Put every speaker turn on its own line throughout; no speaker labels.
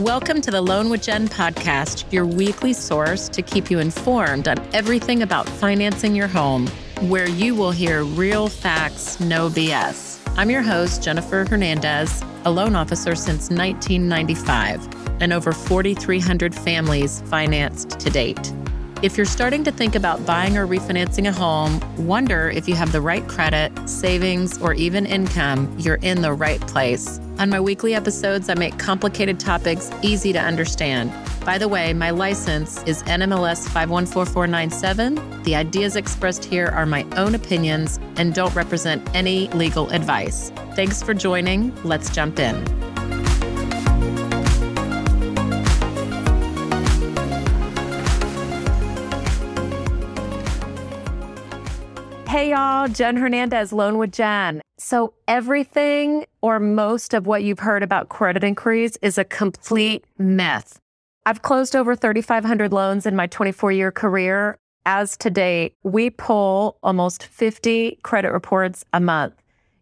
Welcome to the Loan with Jen podcast, your weekly source to keep you informed on everything about financing your home, where you will hear real facts, no BS. I'm your host, Jennifer Hernandez, a loan officer since 1995, and over 4,300 families financed to date. If you're starting to think about buying or refinancing a home, wonder if you have the right credit, savings, or even income, you're in the right place. On my weekly episodes, I make complicated topics easy to understand. By the way, my license is NMLS 514497. The ideas expressed here are my own opinions and don't represent any legal advice. Thanks for joining. Let's jump in. Hey y'all, Jen Hernandez, Loan with Jen. So, everything or most of what you've heard about credit inquiries is a complete myth. I've closed over 3,500 loans in my 24 year career. As to date, we pull almost 50 credit reports a month.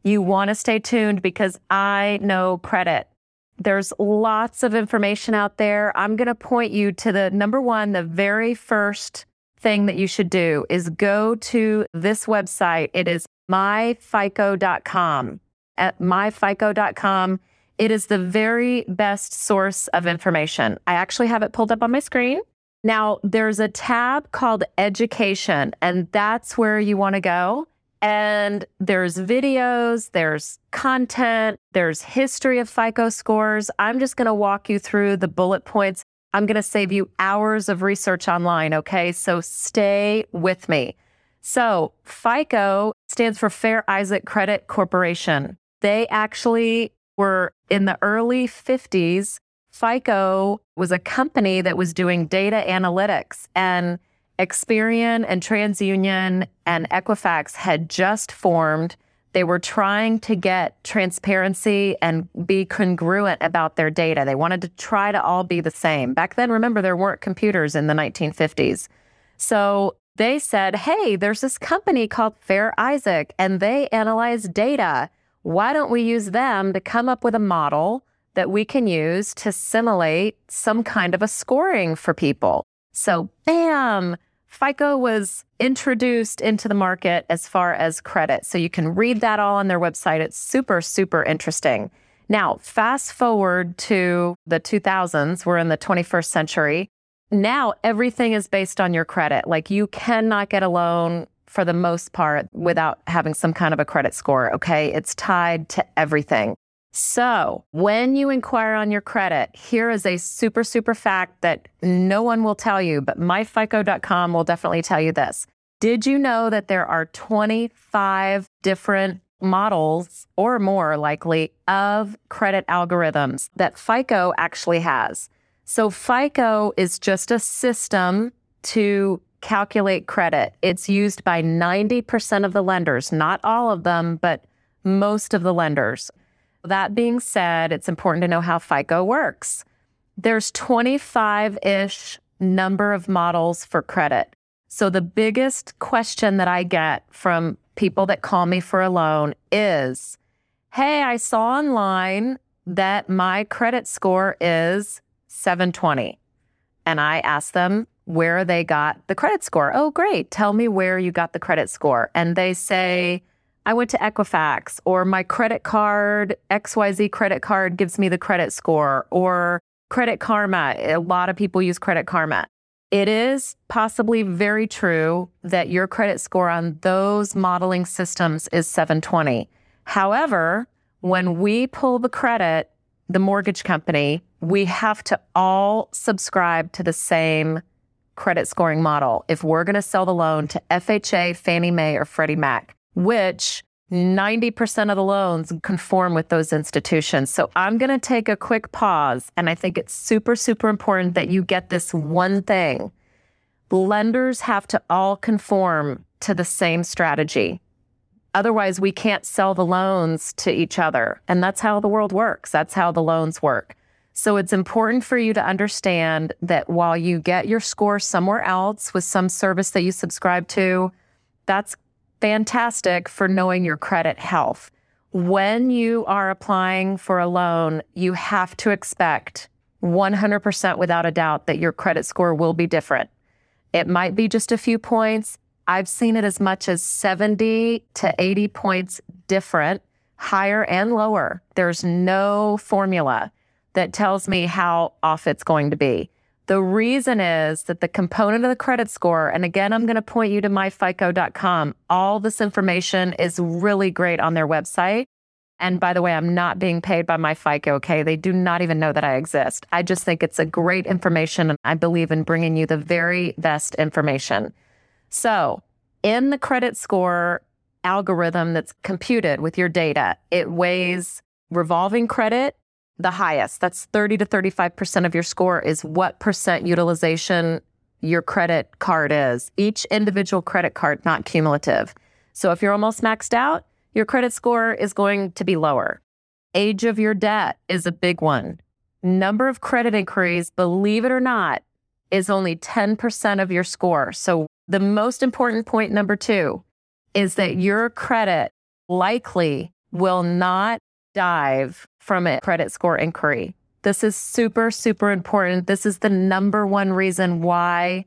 You want to stay tuned because I know credit. There's lots of information out there. I'm going to point you to the number one, the very first thing that you should do is go to this website. It is myfico.com. At myfico.com, it is the very best source of information. I actually have it pulled up on my screen. Now, there's a tab called Education, and that's where you want to go. And there's videos, there's content, there's history of FICO scores. I'm just going to walk you through the bullet points I'm going to save you hours of research online. Okay. So stay with me. So FICO stands for Fair Isaac Credit Corporation. They actually were in the early 50s. FICO was a company that was doing data analytics and Experian and TransUnion and Equifax had just formed they were trying to get transparency and be congruent about their data. They wanted to try to all be the same. Back then, remember, there weren't computers in the 1950s. So they said, hey, there's this company called Fair Isaac, and they analyze data. Why don't we use them to come up with a model that we can use to simulate some kind of a scoring for people? So, bam, FICO was introduced into the market as far as credit. So you can read that all on their website. It's super, super interesting. Now, fast forward to the 2000s, we're in the 21st century. Now, everything is based on your credit. Like you cannot get a loan for the most part without having some kind of a credit score. Okay. It's tied to everything. So, when you inquire on your credit, here is a super, super fact that no one will tell you, but myfico.com will definitely tell you this. Did you know that there are 25 different models or more likely of credit algorithms that FICO actually has? So, FICO is just a system to calculate credit. It's used by 90% of the lenders, not all of them, but most of the lenders. That being said, it's important to know how FICO works. There's 25 ish number of models for credit. So the biggest question that I get from people that call me for a loan is Hey, I saw online that my credit score is 720. And I ask them where they got the credit score. Oh, great. Tell me where you got the credit score. And they say, I went to Equifax or my credit card, XYZ credit card gives me the credit score or Credit Karma. A lot of people use Credit Karma. It is possibly very true that your credit score on those modeling systems is 720. However, when we pull the credit, the mortgage company, we have to all subscribe to the same credit scoring model if we're going to sell the loan to FHA, Fannie Mae, or Freddie Mac which 90% of the loans conform with those institutions. So I'm going to take a quick pause. And I think it's super, super important that you get this one thing. Lenders have to all conform to the same strategy. Otherwise, we can't sell the loans to each other. And that's how the world works. That's how the loans work. So it's important for you to understand that while you get your score somewhere else with some service that you subscribe to, that's fantastic for knowing your credit health. When you are applying for a loan, you have to expect 100% without a doubt that your credit score will be different. It might be just a few points. I've seen it as much as 70 to 80 points different, higher and lower. There's no formula that tells me how off it's going to be. The reason is that the component of the credit score, and again, I'm going to point you to myfico.com. All this information is really great on their website. And by the way, I'm not being paid by my FICO, okay? They do not even know that I exist. I just think it's a great information and I believe in bringing you the very best information. So, in the credit score algorithm that's computed with your data, it weighs revolving credit the highest. That's 30 to 35% of your score is what percent utilization your credit card is. Each individual credit card, not cumulative. So if you're almost maxed out, your credit score is going to be lower. Age of your debt is a big one. Number of credit inquiries, believe it or not, is only 10% of your score. So the most important point, number two, is that your credit likely will not dive from a credit score inquiry. This is super, super important. This is the number one reason why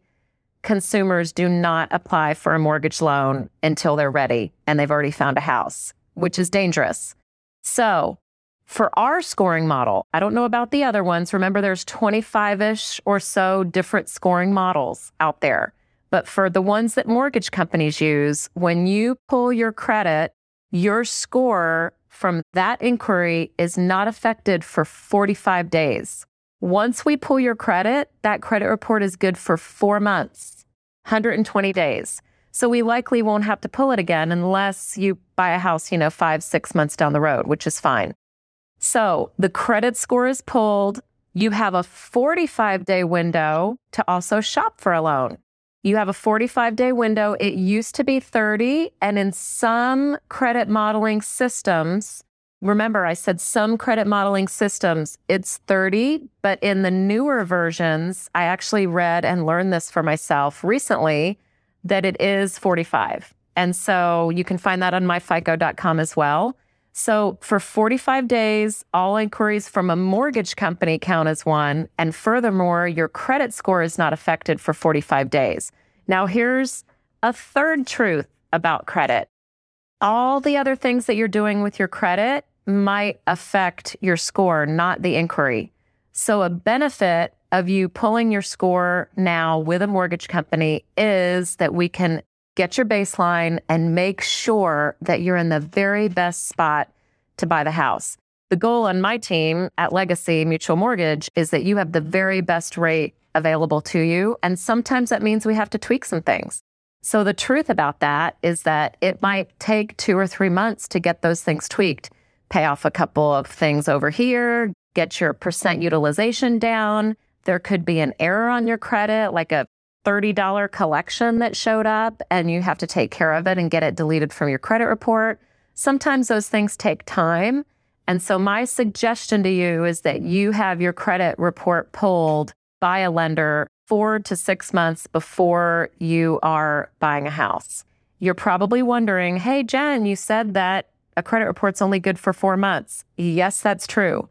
consumers do not apply for a mortgage loan until they're ready and they've already found a house, which is dangerous. So, for our scoring model, I don't know about the other ones. Remember, there's 25 ish or so different scoring models out there. But for the ones that mortgage companies use, when you pull your credit, your score from that inquiry is not affected for 45 days. Once we pull your credit, that credit report is good for four months, 120 days. So we likely won't have to pull it again unless you buy a house, you know, five, six months down the road, which is fine. So the credit score is pulled. You have a 45 day window to also shop for a loan. You have a 45 day window. It used to be 30. And in some credit modeling systems, remember, I said some credit modeling systems, it's 30. But in the newer versions, I actually read and learned this for myself recently that it is 45. And so you can find that on myfico.com as well. So for 45 days, all inquiries from a mortgage company count as one. And furthermore, your credit score is not affected for 45 days. Now, here's a third truth about credit all the other things that you're doing with your credit might affect your score, not the inquiry. So, a benefit of you pulling your score now with a mortgage company is that we can get your baseline and make sure that you're in the very best spot to buy the house. The goal on my team at Legacy Mutual Mortgage is that you have the very best rate available to you. And sometimes that means we have to tweak some things. So the truth about that is that it might take two or three months to get those things tweaked, pay off a couple of things over here, get your percent utilization down. There could be an error on your credit, like a $30 collection that showed up and you have to take care of it and get it deleted from your credit report. Sometimes those things take time. And so, my suggestion to you is that you have your credit report pulled by a lender four to six months before you are buying a house. You're probably wondering, hey, Jen, you said that a credit report's only good for four months. Yes, that's true.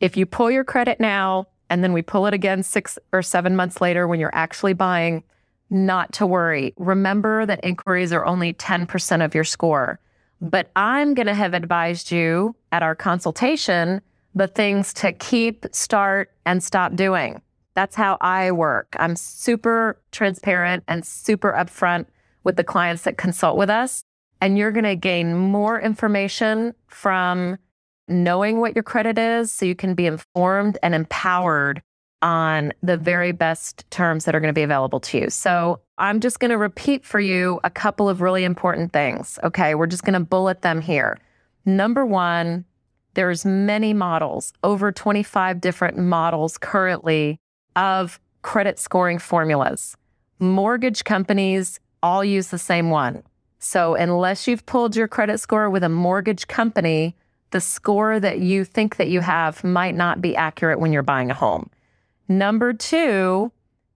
If you pull your credit now, and then we pull it again six or seven months later when you're actually buying, not to worry. Remember that inquiries are only 10% of your score. But I'm going to have advised you at our consultation the things to keep, start, and stop doing. That's how I work. I'm super transparent and super upfront with the clients that consult with us. And you're going to gain more information from knowing what your credit is so you can be informed and empowered on the very best terms that are going to be available to you. So I'm just going to repeat for you a couple of really important things. Okay. We're just going to bullet them here. Number one, there's many models, over 25 different models currently of credit scoring formulas. Mortgage companies all use the same one. So unless you've pulled your credit score with a mortgage company, the score that you think that you have might not be accurate when you're buying a home. Number two,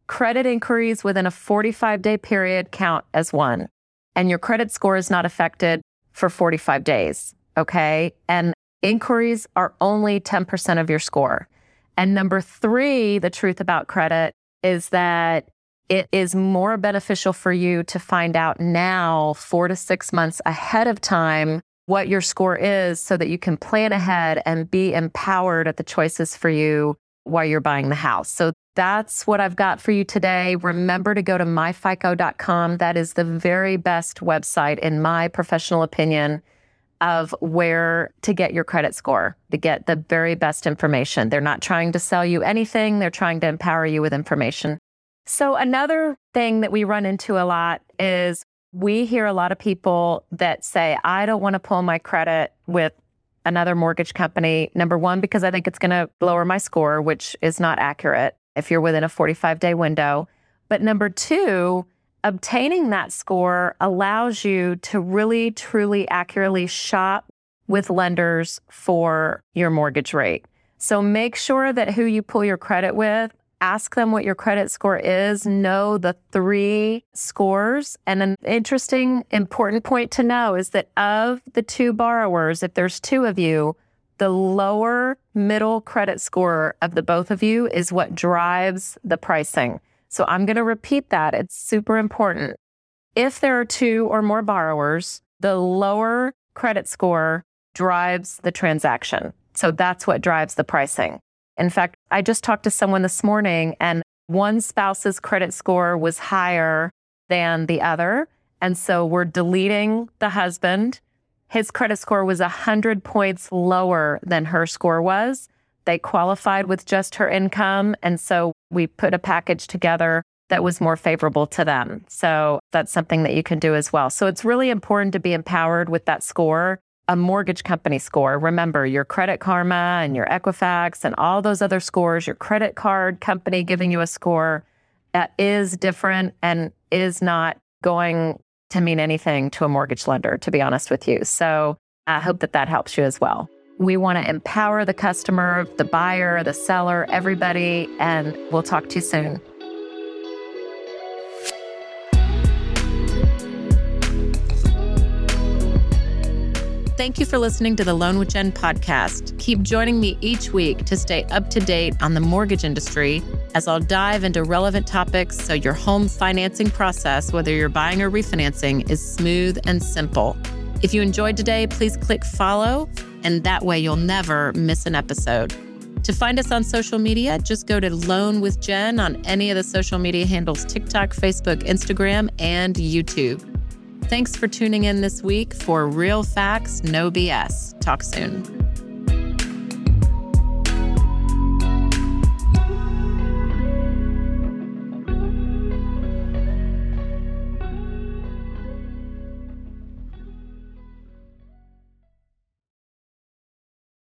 credit inquiries within a 45 day period count as one, and your credit score is not affected for 45 days. Okay. And inquiries are only 10% of your score. And number three, the truth about credit is that it is more beneficial for you to find out now, four to six months ahead of time, what your score is so that you can plan ahead and be empowered at the choices for you while you're buying the house. So that's what I've got for you today. Remember to go to myfico.com. That is the very best website, in my professional opinion, of where to get your credit score, to get the very best information. They're not trying to sell you anything, they're trying to empower you with information. So, another thing that we run into a lot is we hear a lot of people that say, I don't want to pull my credit with another mortgage company. Number one, because I think it's going to lower my score, which is not accurate if you're within a 45 day window. But number two, obtaining that score allows you to really, truly, accurately shop with lenders for your mortgage rate. So make sure that who you pull your credit with, ask them what your credit score is, know the three scores. And an interesting, important point to know is that of the two borrowers, if there's two of you, the lower middle credit score of the both of you is what drives the pricing. So I'm going to repeat that. It's super important. If there are two or more borrowers, the lower credit score drives the transaction. So that's what drives the pricing. In fact, I just talked to someone this morning and one spouse's credit score was higher than the other. And so we're deleting the husband his credit score was 100 points lower than her score was. They qualified with just her income. And so we put a package together that was more favorable to them. So that's something that you can do as well. So it's really important to be empowered with that score, a mortgage company score. Remember your Credit Karma and your Equifax and all those other scores, your credit card company giving you a score that is different and is not going to mean anything to a mortgage lender, to be honest with you. So I hope that that helps you as well. We want to empower the customer, the buyer, the seller, everybody, and we'll talk to you soon. Thank you for listening to the Loan with Jen podcast. Keep joining me each week to stay up to date on the mortgage industry as I'll dive into relevant topics so your home financing process, whether you're buying or refinancing, is smooth and simple. If you enjoyed today, please click follow, and that way you'll never miss an episode. To find us on social media, just go to Loan with Jen on any of the social media handles TikTok, Facebook, Instagram, and YouTube. Thanks for tuning in this week for Real Facts, No BS. Talk soon.